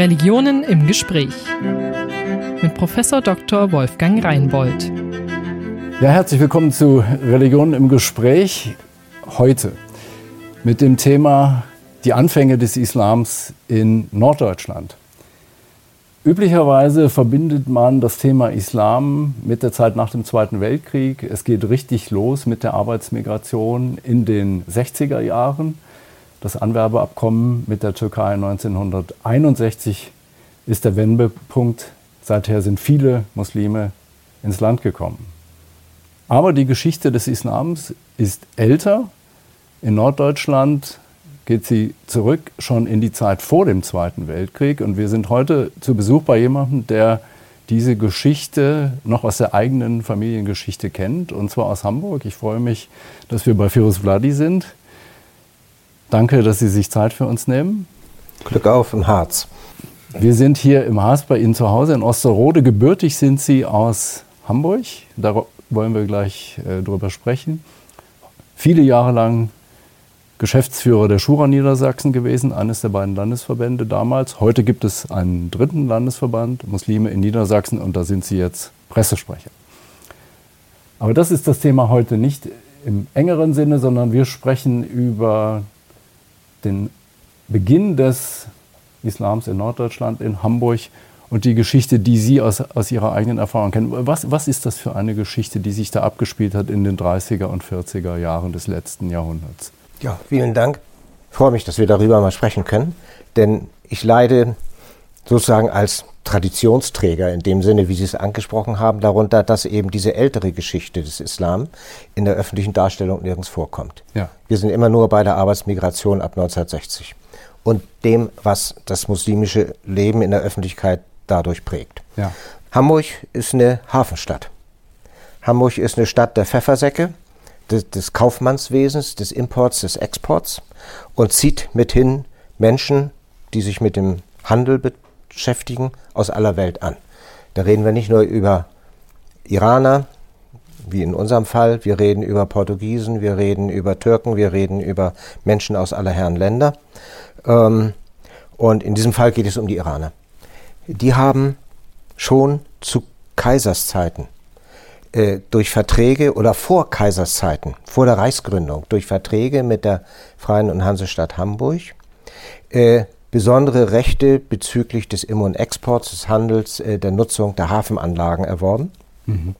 Religionen im Gespräch mit Professor Dr. Wolfgang Reinbold. Ja, herzlich willkommen zu Religionen im Gespräch heute mit dem Thema die Anfänge des Islams in Norddeutschland. Üblicherweise verbindet man das Thema Islam mit der Zeit nach dem Zweiten Weltkrieg. Es geht richtig los mit der Arbeitsmigration in den 60er Jahren. Das Anwerbeabkommen mit der Türkei 1961 ist der Wendepunkt. Seither sind viele Muslime ins Land gekommen. Aber die Geschichte des Islams ist älter. In Norddeutschland geht sie zurück schon in die Zeit vor dem Zweiten Weltkrieg. Und wir sind heute zu Besuch bei jemandem, der diese Geschichte noch aus der eigenen Familiengeschichte kennt, und zwar aus Hamburg. Ich freue mich, dass wir bei Firus Vladi sind. Danke, dass Sie sich Zeit für uns nehmen. Glück auf im Harz. Wir sind hier im Harz bei Ihnen zu Hause in Osterode. Gebürtig sind Sie aus Hamburg. Da wollen wir gleich äh, drüber sprechen. Viele Jahre lang Geschäftsführer der Schura Niedersachsen gewesen, eines der beiden Landesverbände damals. Heute gibt es einen dritten Landesverband, Muslime in Niedersachsen, und da sind Sie jetzt Pressesprecher. Aber das ist das Thema heute nicht im engeren Sinne, sondern wir sprechen über den Beginn des Islams in Norddeutschland, in Hamburg und die Geschichte, die Sie aus, aus Ihrer eigenen Erfahrung kennen. Was, was ist das für eine Geschichte, die sich da abgespielt hat in den 30er und 40er Jahren des letzten Jahrhunderts? Ja, vielen Dank. Ich freue mich, dass wir darüber mal sprechen können, denn ich leide sozusagen als Traditionsträger in dem Sinne, wie Sie es angesprochen haben, darunter, dass eben diese ältere Geschichte des Islam in der öffentlichen Darstellung nirgends vorkommt. Ja. Wir sind immer nur bei der Arbeitsmigration ab 1960 und dem, was das muslimische Leben in der Öffentlichkeit dadurch prägt. Ja. Hamburg ist eine Hafenstadt. Hamburg ist eine Stadt der Pfeffersäcke, des, des Kaufmannswesens, des Imports, des Exports und zieht mithin Menschen, die sich mit dem Handel beschäftigen, aus aller Welt an. Da reden wir nicht nur über Iraner, wie in unserem Fall, wir reden über Portugiesen, wir reden über Türken, wir reden über Menschen aus aller Herren Länder. Ähm, und in diesem Fall geht es um die Iraner. Die haben schon zu Kaiserszeiten äh, durch Verträge oder vor Kaiserszeiten, vor der Reichsgründung, durch Verträge mit der Freien und Hansestadt Hamburg äh, besondere Rechte bezüglich des Im- und Exports, des Handels, äh, der Nutzung der Hafenanlagen erworben. Mhm.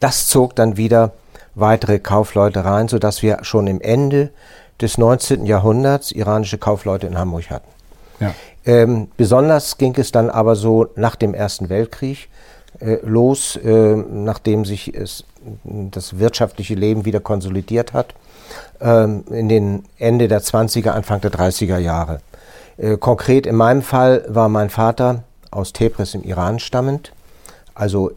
Das zog dann wieder weitere Kaufleute rein, sodass wir schon im Ende des 19. Jahrhunderts iranische Kaufleute in Hamburg hatten. Ja. Ähm, besonders ging es dann aber so nach dem Ersten Weltkrieg äh, los, äh, nachdem sich es, das wirtschaftliche Leben wieder konsolidiert hat, ähm, in den Ende der 20er, Anfang der 30er Jahre. Äh, konkret in meinem Fall war mein Vater aus Tebris im Iran stammend, also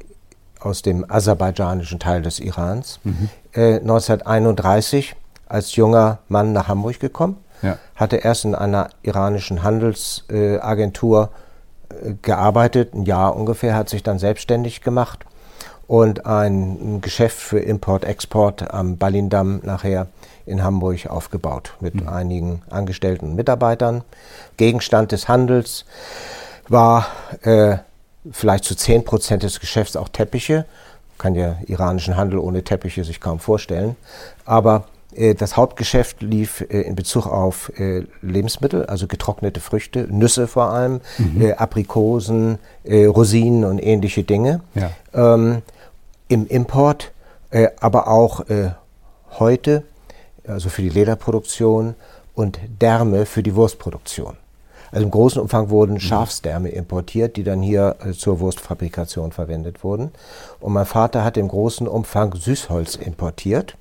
aus dem aserbaidschanischen Teil des Irans, mhm. 1931 als junger Mann nach Hamburg gekommen, ja. hatte erst in einer iranischen Handelsagentur äh, gearbeitet, ein Jahr ungefähr, hat sich dann selbstständig gemacht und ein Geschäft für Import-Export am Ballindamm nachher in Hamburg aufgebaut mit mhm. einigen Angestellten und Mitarbeitern. Gegenstand des Handels war äh, vielleicht zu 10 Prozent des Geschäfts auch Teppiche. Kann ja iranischen Handel ohne Teppiche sich kaum vorstellen. Aber äh, das Hauptgeschäft lief äh, in Bezug auf äh, Lebensmittel, also getrocknete Früchte, Nüsse vor allem, mhm. Aprikosen, Rosinen und ähnliche Dinge. Ja. Ähm, Im Import, aber auch heute, also für die Lederproduktion und Därme für die Wurstproduktion. Also im großen Umfang wurden mhm. Schafsdärme importiert, die dann hier zur Wurstfabrikation verwendet wurden. Und mein Vater hat im großen Umfang Süßholz importiert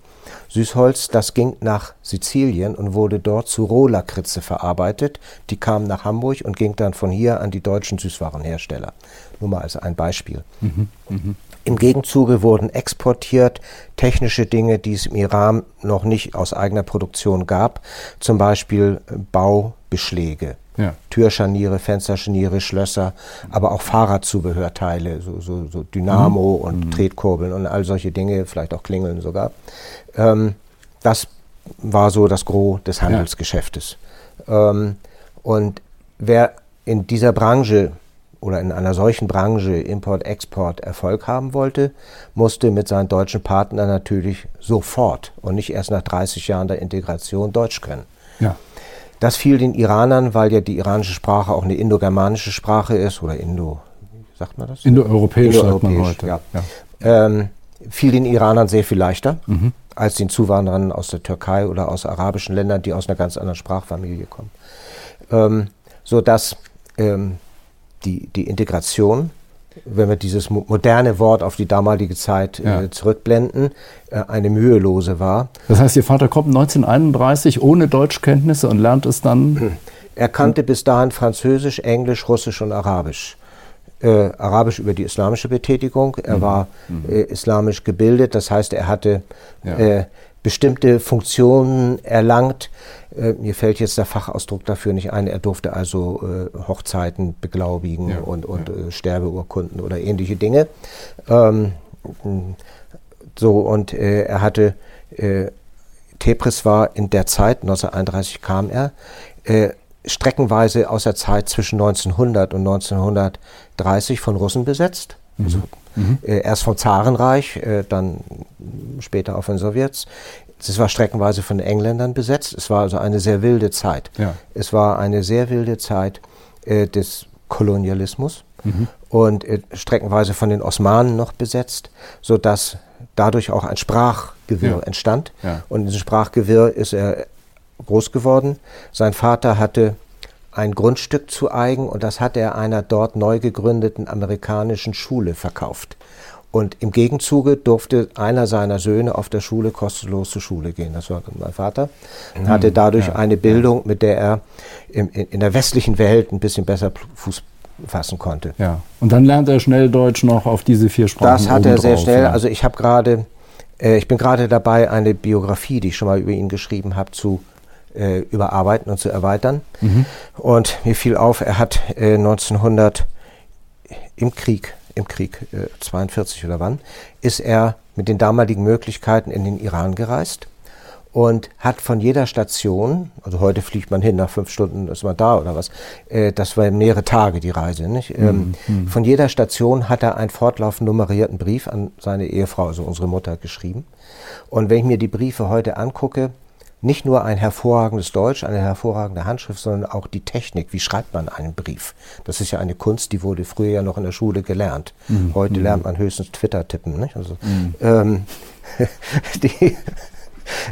Süßholz, das ging nach Sizilien und wurde dort zu Rohlakritze verarbeitet. Die kam nach Hamburg und ging dann von hier an die deutschen Süßwarenhersteller. Nur mal als ein Beispiel. Mhm, mh. Im Gegenzuge wurden exportiert technische Dinge, die es im Iran noch nicht aus eigener Produktion gab, zum Beispiel Baubeschläge. Ja. Türscharniere, Fensterscharniere, Schlösser, aber auch Fahrradzubehörteile, so, so, so Dynamo mhm. und mhm. Tretkurbeln und all solche Dinge, vielleicht auch Klingeln sogar. Ähm, das war so das Gros des Handelsgeschäftes. Ja. Ähm, und wer in dieser Branche oder in einer solchen Branche Import-Export Erfolg haben wollte, musste mit seinen deutschen Partnern natürlich sofort und nicht erst nach 30 Jahren der Integration Deutsch können. Ja. Das fiel den Iranern, weil ja die iranische Sprache auch eine indogermanische Sprache ist oder Indo, sagt man das? Indoeuropäisch, Indo sagt man heute. Ja. ja. Ähm, fiel den Iranern sehr viel leichter mhm. Als den Zuwanderern aus der Türkei oder aus arabischen Ländern, die aus einer ganz anderen Sprachfamilie kommen. Ähm, so dass ähm, die, die Integration, wenn wir dieses moderne Wort auf die damalige Zeit äh, ja. zurückblenden, äh, eine mühelose war. Das heißt, Ihr Vater kommt 1931 ohne Deutschkenntnisse und lernt es dann? Er kannte bis dahin Französisch, Englisch, Russisch und Arabisch. Äh, Arabisch über die islamische Betätigung. Er mhm. war mhm. äh, islamisch gebildet, das heißt, er hatte ja. äh, bestimmte Funktionen erlangt. Äh, mir fällt jetzt der Fachausdruck dafür nicht ein. Er durfte also äh, Hochzeiten beglaubigen ja, und, und ja. äh, Sterbeurkunden oder ähnliche Dinge. Ähm, so, und er hatte, Tepris war in der Zeit, 1931 kam er, streckenweise aus der Zeit zwischen 1900 und 1930 von Russen besetzt. Mhm. Also, mhm. äh, erst vom Zarenreich, äh, dann später auch von Sowjets. Es war streckenweise von den Engländern besetzt. Es war also eine sehr wilde Zeit. Ja. Es war eine sehr wilde Zeit äh, des Kolonialismus mhm. und äh, streckenweise von den Osmanen noch besetzt, sodass dadurch auch ein Sprachgewirr ja. entstand. Ja. Und in diesem Sprachgewirr ist er groß geworden. Sein Vater hatte ein Grundstück zu eigen und das hat er einer dort neu gegründeten amerikanischen Schule verkauft. Und im Gegenzuge durfte einer seiner Söhne auf der Schule kostenlos zur Schule gehen. Das war mein Vater. Mhm. Hatte dadurch ja, eine Bildung, mit der er in, in, der westlichen Welt ein bisschen besser Fuß fassen konnte. Ja. Und dann lernt er schnell Deutsch noch auf diese vier Sprachen. Das hat er sehr drauf, schnell. Ja. Also ich habe gerade, äh, ich bin gerade dabei, eine Biografie, die ich schon mal über ihn geschrieben habe, zu äh, überarbeiten und zu erweitern. Mhm. Und mir fiel auf, er hat äh, 1900 im Krieg, im Krieg äh, 42 oder wann, ist er mit den damaligen Möglichkeiten in den Iran gereist und hat von jeder Station, also heute fliegt man hin, nach fünf Stunden ist man da oder was, äh, das war mehrere Tage die Reise, nicht? Ähm, mhm. Von jeder Station hat er einen fortlaufend nummerierten Brief an seine Ehefrau, also unsere Mutter, geschrieben. Und wenn ich mir die Briefe heute angucke, nicht nur ein hervorragendes Deutsch, eine hervorragende Handschrift, sondern auch die Technik. Wie schreibt man einen Brief? Das ist ja eine Kunst, die wurde früher ja noch in der Schule gelernt. Mhm. Heute mhm. lernt man höchstens Twitter tippen. Nicht? Also, mhm. ähm, die,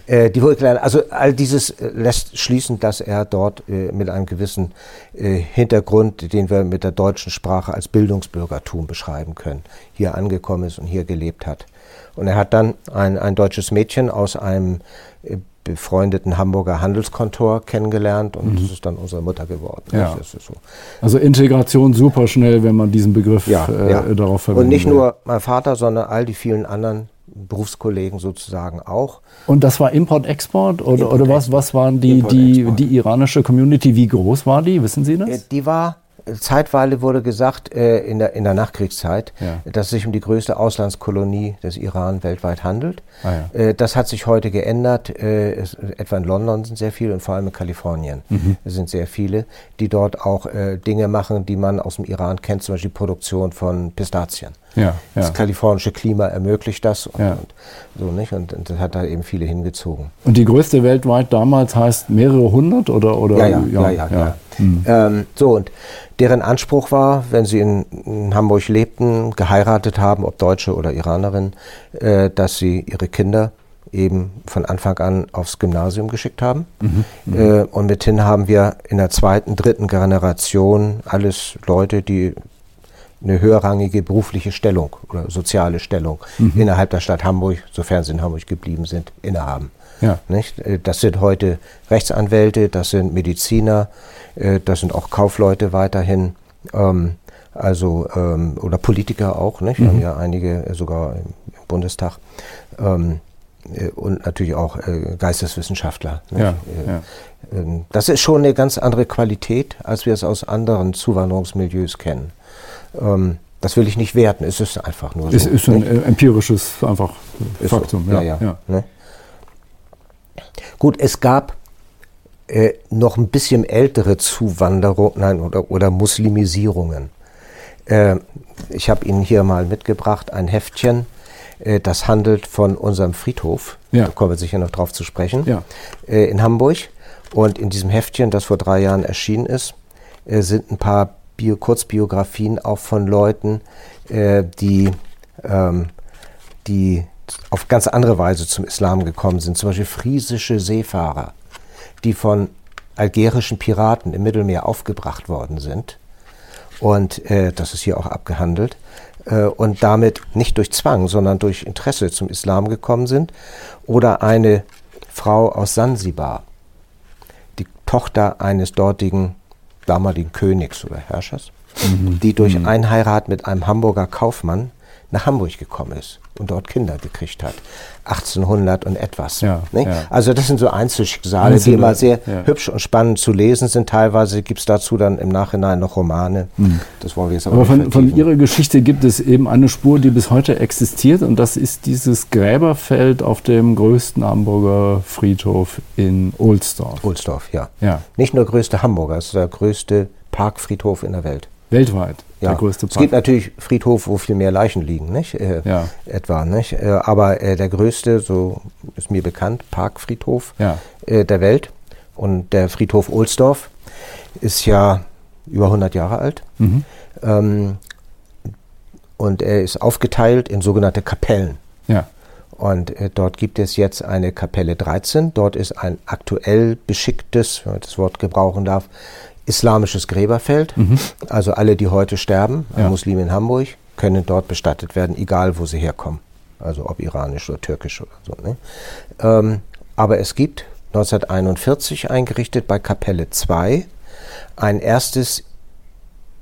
äh, die wurde gelernt. Also all dieses äh, lässt schließen, dass er dort äh, mit einem gewissen äh, Hintergrund, den wir mit der deutschen Sprache als Bildungsbürgertum beschreiben können, hier angekommen ist und hier gelebt hat. Und er hat dann ein, ein deutsches Mädchen aus einem befreundeten Hamburger Handelskontor kennengelernt und mhm. das ist dann unsere Mutter geworden. Ja. So. Also Integration super schnell, wenn man diesen Begriff ja, äh, ja. darauf verwendet. Und nicht will. nur mein Vater, sondern all die vielen anderen Berufskollegen sozusagen auch. Und das war Import-Export oder, Import, oder was, was waren die, die, die iranische Community, wie groß war die, wissen Sie das? Äh, die war Zeitweile wurde gesagt, äh, in, der, in der Nachkriegszeit, ja. dass es sich um die größte Auslandskolonie des Iran weltweit handelt. Ah, ja. äh, das hat sich heute geändert. Äh, es, etwa in London sind sehr viele und vor allem in Kalifornien mhm. sind sehr viele, die dort auch äh, Dinge machen, die man aus dem Iran kennt, zum Beispiel Produktion von Pistazien. Ja, ja. Das kalifornische Klima ermöglicht das und, ja. und so nicht und, und, das hat da eben viele hingezogen. Und die größte weltweit damals heißt mehrere hundert oder oder ja ja ja, ja, ja mhm. ähm, so und deren Anspruch war, wenn sie in, in, Hamburg lebten, geheiratet haben, ob Deutsche oder Iranerin, äh, dass sie ihre Kinder eben von Anfang an aufs Gymnasium geschickt haben. Mhm, mhm. äh, und mithin haben wir in der zweiten, dritten Generation alles Leute, die eine höherrangige berufliche Stellung oder soziale Stellung mhm. innerhalb der Stadt Hamburg, sofern sie in Hamburg geblieben sind, innehaben. Ja. Nicht? Äh, das sind heute Rechtsanwälte, das sind Mediziner, äh, das sind auch Kaufleute weiterhin, ähm, also ähm, oder Politiker auch. Nicht? Wir mhm. haben ja einige äh, sogar im Bundestag. Ähm, und natürlich auch Geisteswissenschaftler. Ja, ja. Ähm, das ist schon eine ganz andere Qualität, als wir es aus anderen Zuwanderungsmilieus kennen. Ähm, das will ich nicht werten, es ist einfach nur so. Es ist ein nicht? empirisches einfach Faktum. So. Ja, ja, ja. Ne? Gut, es gab äh, noch ein bisschen ältere Zuwanderung, nein, oder, oder Muslimisierungen. Äh, ich habe Ihnen hier mal mitgebracht ein Heftchen, äh, das handelt von unserem Friedhof. Ja. Da kommen wir sicher noch drauf zu sprechen. Ja. Äh, in Hamburg. Und in diesem Heftchen, das vor drei Jahren erschienen ist, äh, sind ein paar Bio Kurzbiografien auch von Leuten, äh, die, ähm, die auf ganz andere Weise zum Islam gekommen sind. Zum Beispiel friesische Seefahrer, die von algerischen Piraten im Mittelmeer aufgebracht worden sind. Und äh, das ist hier auch abgehandelt. Äh, und damit nicht durch Zwang, sondern durch Interesse zum Islam gekommen sind. Oder eine Frau aus Sansibar, die Tochter eines dortigen damaligen Königs oder Herrschers, mhm. die durch mhm. Einheirat mit einem Hamburger Kaufmann nach Hamburg gekommen ist und dort Kinder gekriegt hat. 1800 und etwas. Ja, ne? ja. Also das sind so Einzelschicksale, die immer sehr ja. hübsch und spannend zu lesen sind. Teilweise gibt es dazu dann im Nachhinein noch Romane. Hm. Das wollen wir jetzt aber, aber von, von, Ihrer Geschichte gibt es eben eine Spur, die bis heute existiert und das ist dieses Gräberfeld auf dem größten Hamburger Friedhof in Ohlsdorf. Ohlsdorf, ja. ja. Nicht nur größte Hamburger, es ist der größte Parkfriedhof in der Welt. Weltweit ja. der größte Park. Es gibt natürlich Friedhof, wo viel mehr Leichen liegen, nicht? Äh, ja. Etwa, nicht? Äh, aber äh, der größte, so ist mir bekannt, Parkfriedhof ja. Äh, der Welt. Und der Friedhof Ohlsdorf ist ja über 100 Jahre alt. Mhm. Ähm, und er ist aufgeteilt in sogenannte Kapellen. Ja. Und äh, dort gibt es jetzt eine Kapelle 13. Dort ist ein aktuell beschicktes, wenn man das Wort gebrauchen darf, islamisches Gräberfeld. Mhm. Also alle, die heute sterben, ja. Muslime in Hamburg, können dort bestattet werden, egal wo sie herkommen. Also ob iranisch oder türkisch oder so. Ne? Ähm, aber es gibt 1941 eingerichtet bei Kapelle 2 ein erstes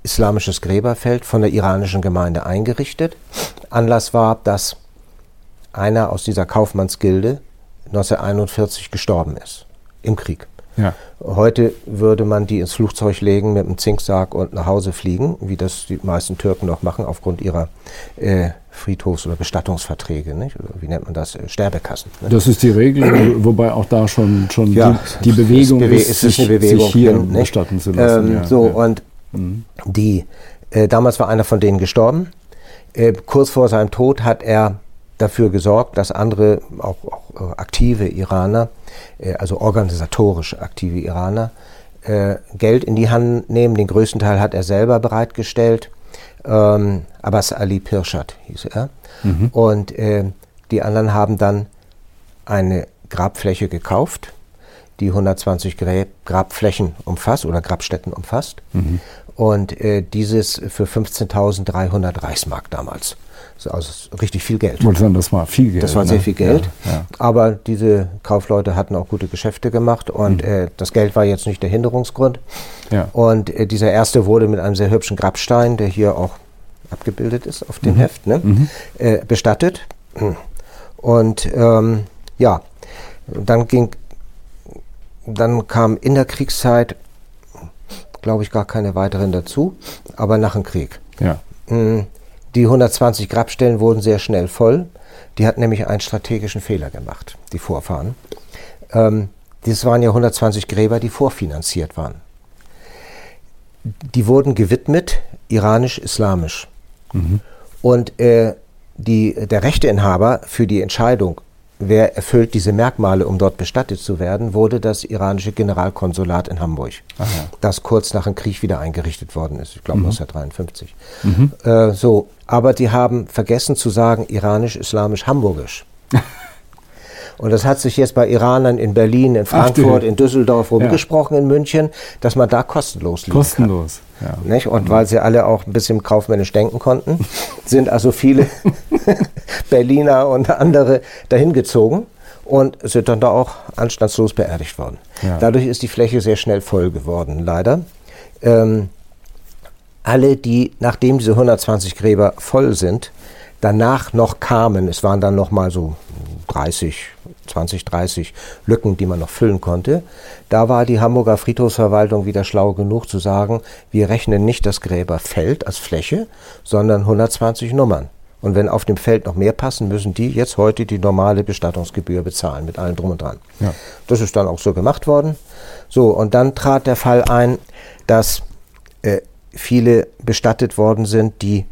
islamisches Gräberfeld von der iranischen Gemeinde eingerichtet. Anlass war, dass einer aus dieser Kaufmannsgilde 1941 gestorben ist im Krieg. Ja. Heute würde man die ins Flugzeug legen mit einem Zinksack und nach Hause fliegen, wie das die meisten Türken noch machen, aufgrund ihrer äh, Friedhofs- oder Bestattungsverträge, nicht? Oder wie nennt man das? Äh, Sterbekassen. Ne? Das ist die Regel, wobei auch da schon, schon ja, die, die, Bewegung ist, ist, sich, eine Bewegung sich hier hin, bestatten zu lassen. Ähm, ja, so, ja. und mhm. die, äh, damals war einer von denen gestorben. Äh, kurz vor seinem Tod hat er dafür gesorgt, dass andere, auch, auch äh, aktive Iraner, äh, also organisatorisch aktive Iraner, äh, Geld in die Hand nehmen. Den größten Teil hat er selber bereitgestellt. Ähm, Abbas Ali Pirschat hieß er. Mhm. Und äh, die anderen haben dann eine Grabfläche gekauft, die 120 Grab Grabflächen umfasst oder Grabstätten umfasst. Mhm. Und dieses für 15.300 Reichsmark damals. Also richtig viel Geld. das war viel Geld. Das war ne? sehr viel Geld. Ja, ja. Aber diese Kaufleute hatten auch gute Geschäfte gemacht und mhm. äh, das Geld war jetzt nicht der Hinderungsgrund. Ja. Und äh, dieser erste wurde mit einem sehr hübschen Grabstein, der hier auch abgebildet ist auf dem mhm. Heft, ne? mhm. äh, bestattet. Und ähm, ja, dann ging, dann kam in der Kriegszeit, glaube ich, gar keine weiteren dazu, aber nach dem Krieg. Ja. Die 120 Grabstellen wurden sehr schnell voll. Die hatten nämlich einen strategischen Fehler gemacht, die Vorfahren. Ähm, das waren ja 120 Gräber, die vorfinanziert waren. Die wurden gewidmet iranisch-islamisch. Mhm. Und äh, die, der Rechteinhaber für die Entscheidung, wer erfüllt diese Merkmale, um dort bestattet zu werden, wurde das iranische Generalkonsulat in Hamburg, Aha. das kurz nach dem Krieg wieder eingerichtet worden ist, ich glaube mhm. 1953. Mhm. Äh, so, aber die haben vergessen zu sagen iranisch-islamisch-hamburgisch. Und das hat sich jetzt bei Iranern in Berlin, in Frankfurt, Ach, in Düsseldorf rumgesprochen, ja. in München, dass man da kostenlos liegen Kostenlos, kann. Ja. Nicht? Und mhm. weil sie alle auch ein bisschen kaufmännisch denken konnten, sind also viele Berliner und andere dahin gezogen und sind dann da auch anstandslos beerdigt worden. Ja. Dadurch ist die Fläche sehr schnell voll geworden, leider. Ähm, alle, die, nachdem diese 120 Gräber voll sind, danach noch kamen, es waren dann noch mal so 30, 20, 30 Lücken, die man noch füllen konnte. Da war die Hamburger Friedhofsverwaltung wieder schlau genug zu sagen, wir rechnen nicht das Gräberfeld als Fläche, sondern 120 Nummern. Und wenn auf dem Feld noch mehr passen, müssen die jetzt heute die normale Bestattungsgebühr bezahlen, mit allem drum und dran. Ja. Das ist dann auch so gemacht worden. So, und dann trat der Fall ein, dass äh, viele bestattet worden sind, die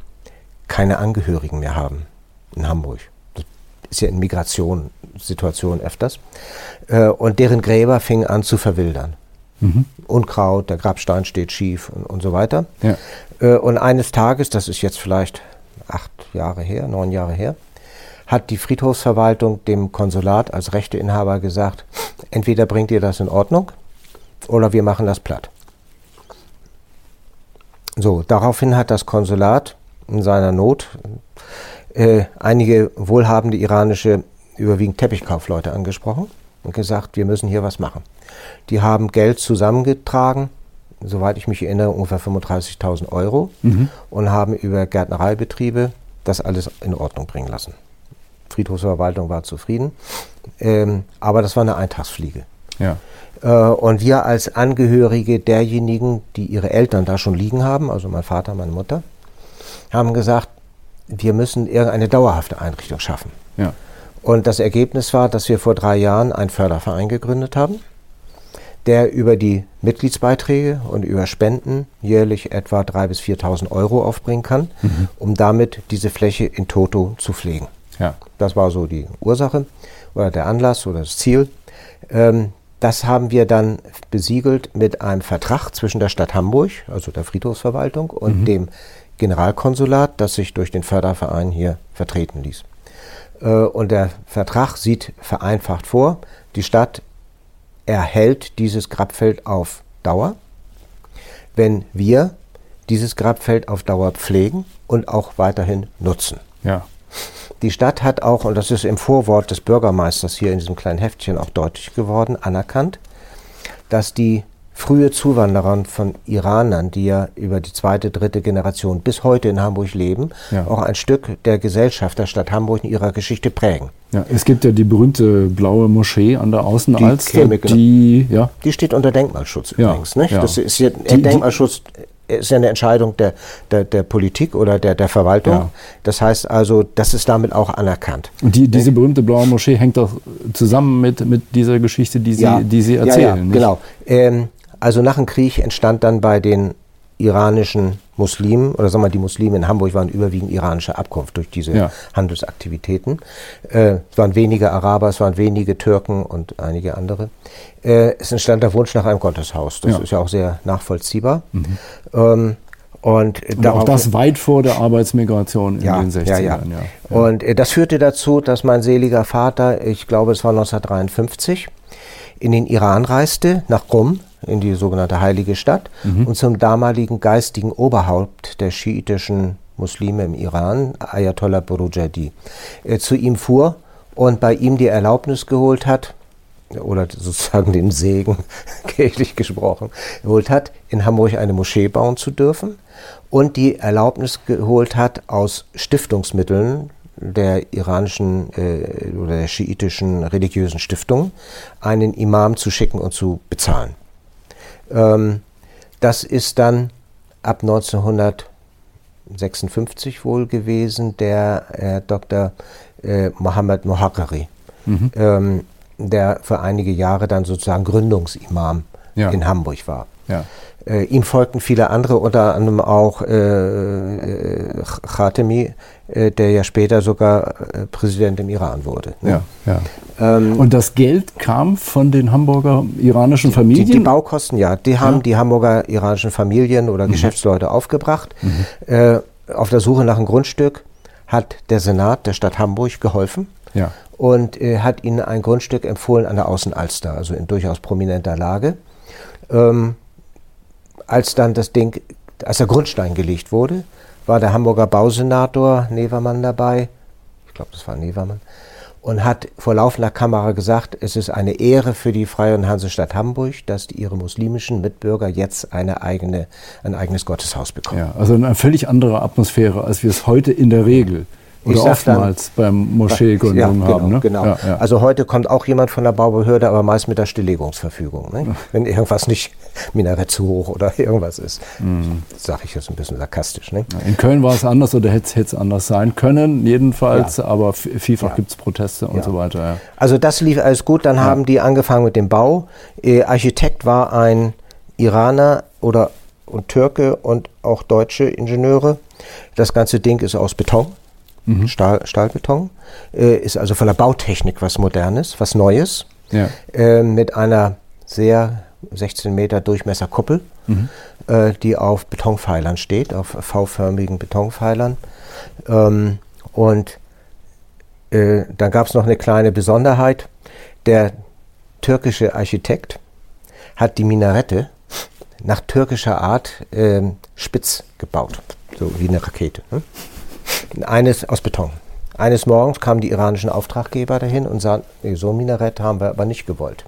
keine Angehörigen mehr haben in Hamburg. Ist ja in Migrationssituationen öfters. Äh, und deren Gräber fingen an zu verwildern. Mhm. Unkraut, der Grabstein steht schief und, und so weiter. Ja. Äh, und eines Tages, das ist jetzt vielleicht acht Jahre her, neun Jahre her, hat die Friedhofsverwaltung dem Konsulat als Rechteinhaber gesagt, entweder bringt ihr das in Ordnung oder wir machen das platt. So, daraufhin hat das Konsulat in seiner Not äh, einige wohlhabende iranische, überwiegend Teppichkaufleute angesprochen und gesagt, wir müssen hier was machen. Die haben Geld zusammengetragen, soweit ich mich erinnere, ungefähr 35.000 Euro mhm. und haben über Gärtnereibetriebe das alles in Ordnung bringen lassen. Friedhofsverwaltung war zufrieden, ähm, aber das war eine Eintagsfliege. Ja. Äh, und wir als Angehörige derjenigen, die ihre Eltern da schon liegen haben, also mein Vater, meine Mutter, haben gesagt, wir müssen irgendeine dauerhafte Einrichtung schaffen. Ja. Und das Ergebnis war, dass wir vor drei Jahren einen Förderverein gegründet haben, der über die Mitgliedsbeiträge und über Spenden jährlich etwa 3.000 bis 4.000 Euro aufbringen kann, mhm. um damit diese Fläche in Toto zu pflegen. Ja. Das war so die Ursache oder der Anlass oder das Ziel. Ähm, das haben wir dann besiegelt mit einem Vertrag zwischen der Stadt Hamburg, also der Friedhofsverwaltung, und mhm. dem Generalkonsulat, das sich durch den Förderverein hier vertreten ließ. Äh, und der Vertrag sieht vereinfacht vor, die Stadt erhält dieses Grabfeld auf Dauer, wenn wir dieses Grabfeld auf Dauer pflegen und auch weiterhin nutzen. Ja. Die Stadt hat auch, und das ist im Vorwort des Bürgermeisters hier in diesem kleinen Heftchen auch deutlich geworden, anerkannt, dass die frühe Zuwanderer von Iranern, die ja über die zweite, dritte Generation bis heute in Hamburg leben, ja. auch ein Stück der Gesellschaft der Stadt Hamburg in ihrer Geschichte prägen. Ja, es gibt ja die berühmte blaue Moschee an der Außenalster, die, die, ja. die steht unter Denkmalschutz übrigens. Nicht? Das ist ja, die, Denkmalschutz ist ja eine Entscheidung der, der, der Politik oder der, der Verwaltung. Ja. Das heißt also, das ist damit auch anerkannt. Und die, diese berühmte blaue Moschee hängt doch zusammen mit, mit dieser Geschichte, die Sie, ja. die Sie erzählen. Ja, genau. Ähm, also nach dem Krieg entstand dann bei den iranischen Muslimen, oder sagen wir die Muslime in Hamburg waren überwiegend iranischer Abkunft durch diese ja. Handelsaktivitäten. Äh, es waren wenige Araber, es waren wenige Türken und einige andere. Äh, es entstand der Wunsch nach einem Gotteshaus. Das ja. ist ja auch sehr nachvollziehbar. Mhm. Ähm, und, und auch das weit vor der Arbeitsmigration in ja, den 60ern. Ja, ja. ja. Und äh, das führte dazu, dass mein seliger Vater, ich glaube es war 1953, in den Iran reiste, nach Qum, in die sogenannte Heilige Stadt mhm. und zum damaligen geistigen Oberhaupt der schiitischen Muslime im Iran, Ayatollah Burujadi, äh, zu ihm fuhr und bei ihm die Erlaubnis geholt hat, oder sozusagen den Segen, kirchlich gesprochen, geholt hat, in Hamburg eine Moschee bauen zu dürfen und die Erlaubnis geholt hat, aus Stiftungsmitteln der iranischen äh, oder der schiitischen religiösen Stiftung einen Imam zu schicken und zu bezahlen. Ähm, das ist dann ab 1956 wohl gewesen, der Herr Dr. Äh, Mohammed Mohakari, mhm. ähm, der für einige Jahre dann sozusagen Gründungsimam ja. in Hamburg war. Ja. Äh, ihm folgten viele andere, unter anderem auch äh, äh, Khatemi, äh, der ja später sogar äh, Präsident im Iran wurde. Ne? Ja, ja. Ähm, Und das Geld kam von den Hamburger iranischen Familien? Die, die Baukosten, ja. Die haben ja. die Hamburger iranischen Familien oder mhm. Geschäftsleute aufgebracht. Mhm. Äh, auf der Suche nach einem Grundstück hat der Senat der Stadt Hamburg geholfen. Ja. Und hat ihnen ein Grundstück empfohlen an der Außenalster, also in durchaus prominenter Lage. Ähm, als dann das Ding, als der Grundstein gelegt wurde, war der Hamburger Bausenator Nevermann dabei, ich glaube, das war Nevermann, und hat vor laufender Kamera gesagt, es ist eine Ehre für die Freie und Hansestadt Hamburg, dass die, ihre muslimischen Mitbürger jetzt eine eigene, ein eigenes Gotteshaus bekommen. Ja, also eine völlig andere Atmosphäre, als wir es heute in der Regel Oder oftmals dann, beim Moscheegründung ja, genau, haben. Ne? Genau. Ja, ja. Also heute kommt auch jemand von der Baubehörde, aber meist mit der Stilllegungsverfügung. Ne? Wenn irgendwas nicht Minarett zu hoch oder irgendwas ist. Mhm. Sage ich jetzt ein bisschen sarkastisch. Ne? In Köln war es anders oder hätte es anders sein können, jedenfalls, aber vielfach gibt es Proteste und so weiter. Also das lief alles gut. Dann haben die angefangen mit dem Bau. Äh, Architekt war ein Iraner oder und Türke und auch deutsche Ingenieure. Das ganze Ding ist aus Beton mhm. Stahl, Stahlbeton. Äh, ist also von der Bautechnik was Modernes, was Neues. Ja. Äh, mit einer sehr 16 Meter Durchmesser Kuppel, mhm. äh, die auf Betonpfeilern steht, auf V-förmigen Betonpfeilern. Ähm, und äh, dann gab es noch eine kleine Besonderheit. Der türkische Architekt hat die Minarette nach türkischer Art ähm, spitz gebaut, so wie eine Rakete. Ne? Eines aus Beton. Eines Morgens kamen die iranischen Auftraggeber dahin und sagten, nee, so ein Minarett haben wir aber nicht gewollt.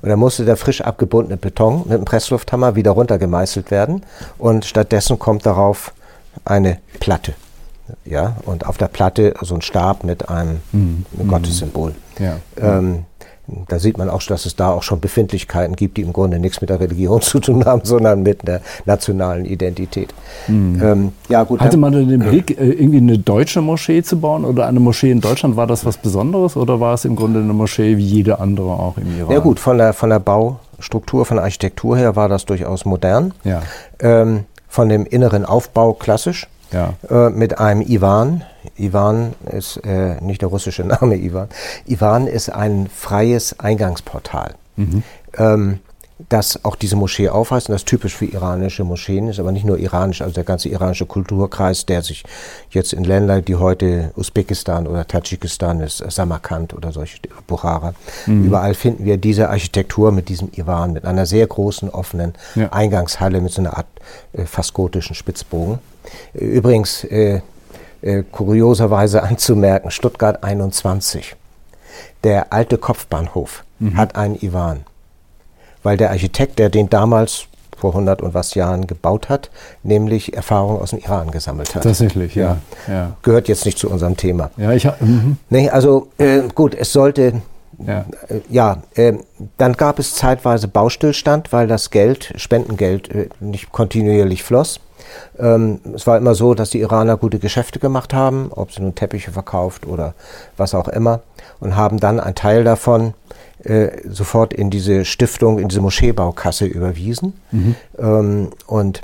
Und dann musste der frisch abgebundene Beton mit einem Presslufthammer wieder runtergemeißelt werden und stattdessen kommt darauf eine Platte. Ja, und auf der Platte so ein Stab mit einem mhm. Gottessymbol. Ja. Ähm, da sieht man auch, dass es da auch schon Befindlichkeiten gibt, die im Grunde nichts mit der Religion zu tun haben, sondern mit der nationalen Identität. Mhm. Ähm, ja, gut, Hatte man denn den Blick, äh, irgendwie eine deutsche Moschee zu bauen oder eine Moschee in Deutschland? War das was Besonderes oder war es im Grunde eine Moschee wie jede andere auch im Iran? Ja gut, von der, von der Baustruktur, von der Architektur her war das durchaus modern. Ja. Ähm, von dem inneren Aufbau klassisch ja. äh, mit einem Ivan. Ivan ist äh, nicht der russische Name Ivan. Ivan ist ein freies Eingangsportal. Mhm. Ähm, das auch diese Moschee aufweist und das typisch für iranische Moscheen ist, aber nicht nur iranisch, also der ganze iranische Kulturkreis, der sich jetzt in Ländern, die heute Usbekistan oder Tadschikistan ist, Samarkand oder solche, Bukhara, mhm. überall finden wir diese Architektur mit diesem Ivan, mit einer sehr großen offenen ja. Eingangshalle mit so einer Art äh, fast gotischen Spitzbogen. Übrigens, äh, äh, kurioserweise anzumerken, Stuttgart 21. Der alte Kopfbahnhof mhm. hat einen Ivan. Weil der Architekt, der den damals vor 100 und was Jahren gebaut hat, nämlich Erfahrungen aus dem Iran gesammelt hat. Tatsächlich, ja. ja. Gehört jetzt nicht zu unserem Thema. Ja, ich mhm. nee, also äh, gut, es sollte ja, äh, ja äh, dann gab es zeitweise Baustillstand, weil das Geld, Spendengeld, äh, nicht kontinuierlich floss. Ähm, es war immer so, dass die Iraner gute Geschäfte gemacht haben, ob sie nun Teppiche verkauft oder was auch immer, und haben dann einen Teil davon äh, sofort in diese Stiftung, in diese Moscheebaukasse überwiesen. Mhm. Ähm, und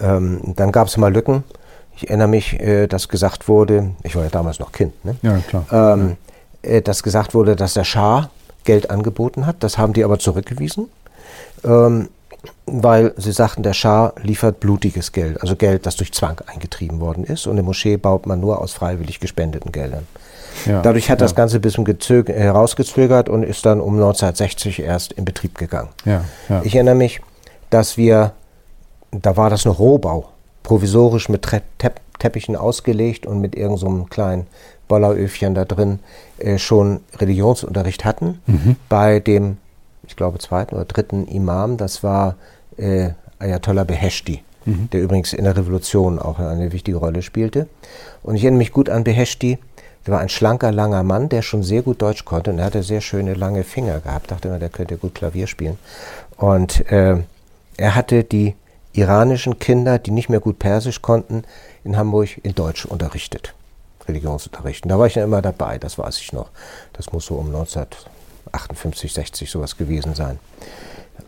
ähm, dann gab es mal Lücken. Ich erinnere mich, äh, dass gesagt wurde, ich war ja damals noch Kind, ne? ja, klar. Ähm, äh, dass gesagt wurde, dass der Schah Geld angeboten hat. Das haben die aber zurückgewiesen. Ähm, weil sie sagten, der Schah liefert blutiges Geld, also Geld, das durch Zwang eingetrieben worden ist. Und eine Moschee baut man nur aus freiwillig gespendeten Geldern. Ja, Dadurch hat ja. das Ganze ein bisschen herausgezögert und ist dann um 1960 erst in Betrieb gegangen. Ja, ich erinnere mich, dass wir, da war das noch Rohbau, provisorisch mit Tre Tepp Teppichen ausgelegt und mit irgendeinem so kleinen Bolleröfchen da drin äh, schon Religionsunterricht hatten. Mhm. Bei dem ich glaube, zweiten oder dritten Imam. Das war äh, Ayatollah Beheshti, mhm. der übrigens in der Revolution auch eine wichtige Rolle spielte. Und ich erinnere mich gut an Beheshti. Der war ein schlanker, langer Mann, der schon sehr gut Deutsch konnte und er hatte sehr schöne, lange Finger gehabt. Dachte immer, der könnte gut Klavier spielen. Und äh, er hatte die iranischen Kinder, die nicht mehr gut Persisch konnten, in Hamburg in Deutsch unterrichtet. Religionsunterricht. Und da war ich dann immer dabei, das weiß ich noch. Das muss so um 19 58, 60 sowas gewesen sein.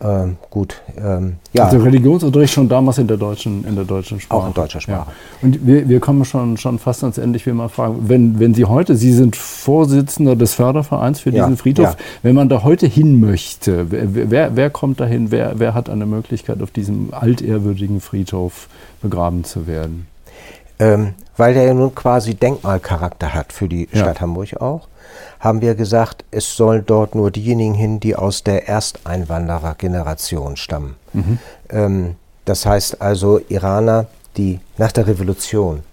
Ähm, gut, ähm, ja. Also Religionsunterricht schon damals in der deutschen, in der deutschen Sprache. Auch in deutscher Sprache. Ja. Und wir, wir kommen schon, schon fast ans Ende. Ich will mal fragen, wenn, wenn Sie heute, Sie sind Vorsitzender des Fördervereins für diesen ja, Friedhof, ja. wenn man da heute hin möchte, wer, wer, wer kommt dahin, wer, wer hat eine Möglichkeit, auf diesem altehrwürdigen Friedhof begraben zu werden? Ähm, weil der ja nun quasi Denkmalcharakter hat für die Stadt Hamburg auch haben wir gesagt, es sollen dort nur diejenigen hin, die aus der Ersteinwanderergeneration stammen. Mhm. Ähm, das heißt also Iraner, die nach der Revolution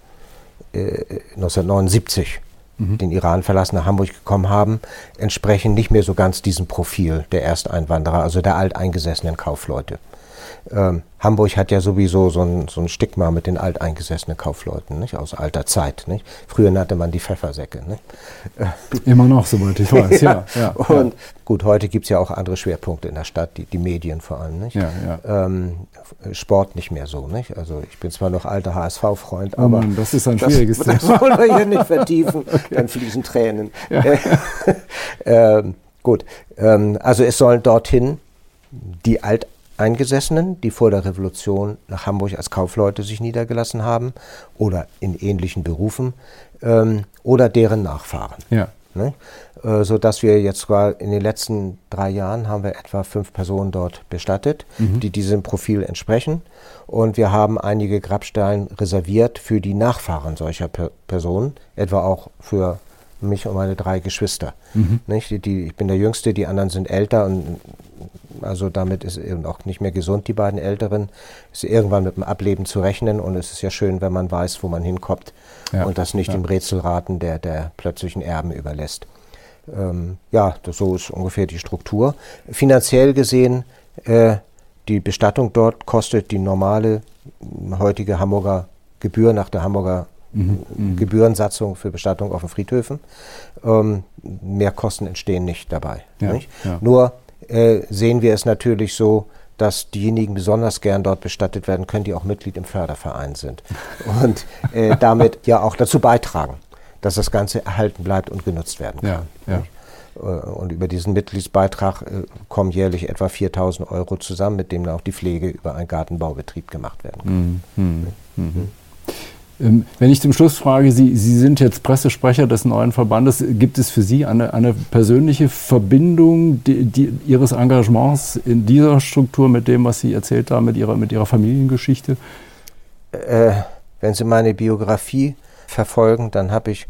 äh, 1979 mhm. den Iran verlassen, nach Hamburg gekommen haben, entsprechen nicht mehr so ganz diesem Profil der Ersteinwanderer, also der alteingesessenen Kaufleute. Ähm, Hamburg hat ja sowieso so ein, so ein Stigma mit den alteingesessenen Kaufleuten, nicht? aus alter Zeit. Nicht? Früher nannte man die Pfeffersäcke. Nicht? Immer noch, soweit ich weiß, ja. ja, ja und gut, heute gibt es ja auch andere Schwerpunkte in der Stadt, die, die Medien vor allem. Nicht? Ja, ja. Ähm, Sport nicht mehr so. Nicht? Also ich bin zwar noch alter HSV-Freund, oh aber Mann, das ist ein schwieriges Thema. Das wollen wir hier nicht vertiefen, okay. dann fließen Tränen. Ja. ähm, gut, ähm, also es sollen dorthin die Alteingesessenen, die vor der Revolution nach Hamburg als Kaufleute sich niedergelassen haben oder in ähnlichen Berufen ähm, oder deren Nachfahren. Ja. Ne? Äh, so dass wir jetzt sogar in den letzten drei Jahren haben wir etwa fünf Personen dort bestattet, mhm. die diesem Profil entsprechen. Und wir haben einige Grabsteine reserviert für die Nachfahren solcher per Personen, etwa auch für mich und meine drei Geschwister. Mhm. Nicht? Die, ich bin der Jüngste, die anderen sind älter und also damit ist eben auch nicht mehr gesund, die beiden Älteren. Ist irgendwann mit dem Ableben zu rechnen und es ist ja schön, wenn man weiß, wo man hinkommt ja. und das nicht ja. dem Rätselraten der, der plötzlichen Erben überlässt. Ähm, ja, das, so ist ungefähr die Struktur. Finanziell gesehen, äh, die Bestattung dort kostet die normale heutige Hamburger Gebühr nach der Hamburger mhm, mhm. Gebührensatzung für Bestattung auf den Friedhöfen. Ähm, mehr Kosten entstehen nicht dabei. Ja, nicht? Ja. Nur äh, sehen wir es natürlich so, dass diejenigen besonders gern dort bestattet werden können, die auch Mitglied im Förderverein sind und äh, damit ja auch dazu beitragen, dass das Ganze erhalten bleibt und genutzt werden kann. Ja, ja. Äh, und über diesen Mitgliedsbeitrag äh, kommen jährlich etwa 4000 Euro zusammen, mit dem dann auch die Pflege über einen Gartenbaubetrieb gemacht werden kann. Mhm. Mhm. mhm. Ähm, wenn ich zum Schluss frage, Sie, Sie sind jetzt Pressesprecher des neuen Verbandes, gibt es für Sie eine, eine persönliche Verbindung die, die, Ihres Engagements in dieser Struktur mit dem, was Sie erzählt haben, mit Ihrer, mit Ihrer Familiengeschichte? Äh, wenn Sie meine Biografie verfolgen, dann habe ich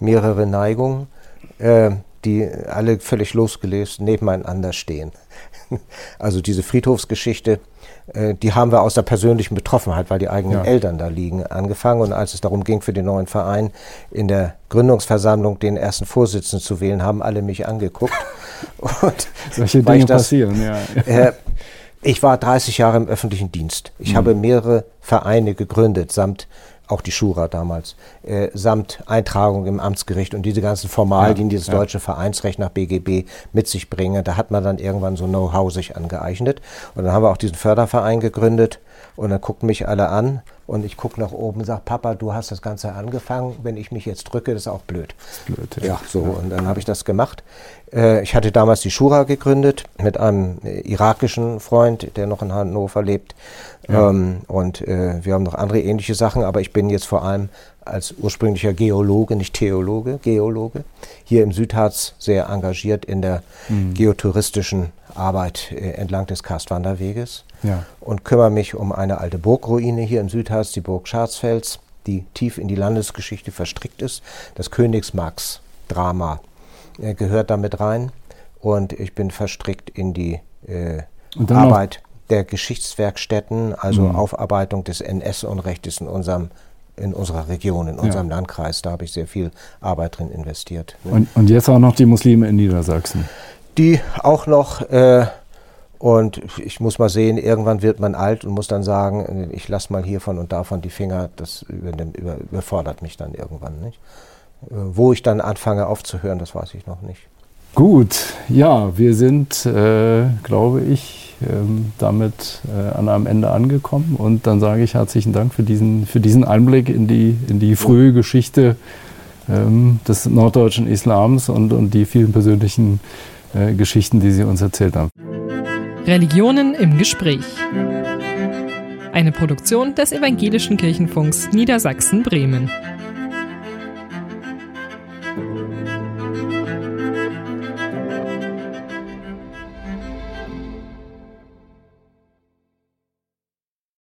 mehrere Neigungen, äh, die alle völlig losgelöst nebeneinander stehen. also diese Friedhofsgeschichte die haben wir aus der persönlichen Betroffenheit, weil die eigenen ja. Eltern da liegen, angefangen. Und als es darum ging, für den neuen Verein in der Gründungsversammlung den ersten Vorsitzenden zu wählen, haben alle mich angeguckt. Und Solche Dinge das, passieren, ja. Äh, ich war 30 Jahre im öffentlichen Dienst. Ich mhm. habe mehrere Vereine gegründet, samt auch die Schura damals, äh, samt Eintragung im Amtsgericht und diese ganzen Formalien, die das ja. deutsche Vereinsrecht nach BGB mit sich bringen. Da hat man dann irgendwann so Know-how sich angeeignet. Und dann haben wir auch diesen Förderverein gegründet und dann gucken mich alle an und ich gucke nach oben und sage, Papa, du hast das Ganze angefangen. Wenn ich mich jetzt drücke, das ist auch blöd. Das ist blöd ja. ja, so. Und dann habe ich das gemacht. Äh, ich hatte damals die Schura gegründet mit einem äh, irakischen Freund, der noch in Hannover lebt. Ja. Ähm, und äh, wir haben noch andere ähnliche Sachen, aber ich bin jetzt vor allem als ursprünglicher Geologe, nicht Theologe, Geologe, hier im Südharz sehr engagiert in der mhm. geotouristischen Arbeit äh, entlang des Karstwanderweges ja. und kümmere mich um eine alte Burgruine hier im Südharz, die Burg Scharzfels, die tief in die Landesgeschichte verstrickt ist. Das Königsmarks-Drama äh, gehört damit rein und ich bin verstrickt in die äh, Arbeit der Geschichtswerkstätten, also mhm. Aufarbeitung des NS-Unrechtes in unserem in unserer Region, in unserem ja. Landkreis. Da habe ich sehr viel Arbeit drin investiert. Ne? Und, und, jetzt auch noch die Muslime in Niedersachsen. Die auch noch, äh, und ich muss mal sehen, irgendwann wird man alt und muss dann sagen, ich lasse mal hiervon und davon die Finger, das über, überfordert mich dann irgendwann. Nicht? Äh, wo ich dann anfange aufzuhören, das weiß ich noch nicht. Gut, ja, wir sind, äh, glaube ich, ähm, damit äh, an einem Ende angekommen. Und dann sage ich herzlichen Dank für diesen, für diesen Einblick in die, in die frühe Geschichte ähm, des norddeutschen Islams und, und die vielen persönlichen äh, Geschichten, die Sie uns erzählt haben. Religionen im Gespräch. Eine Produktion des Evangelischen Kirchenfunks Niedersachsen-Bremen.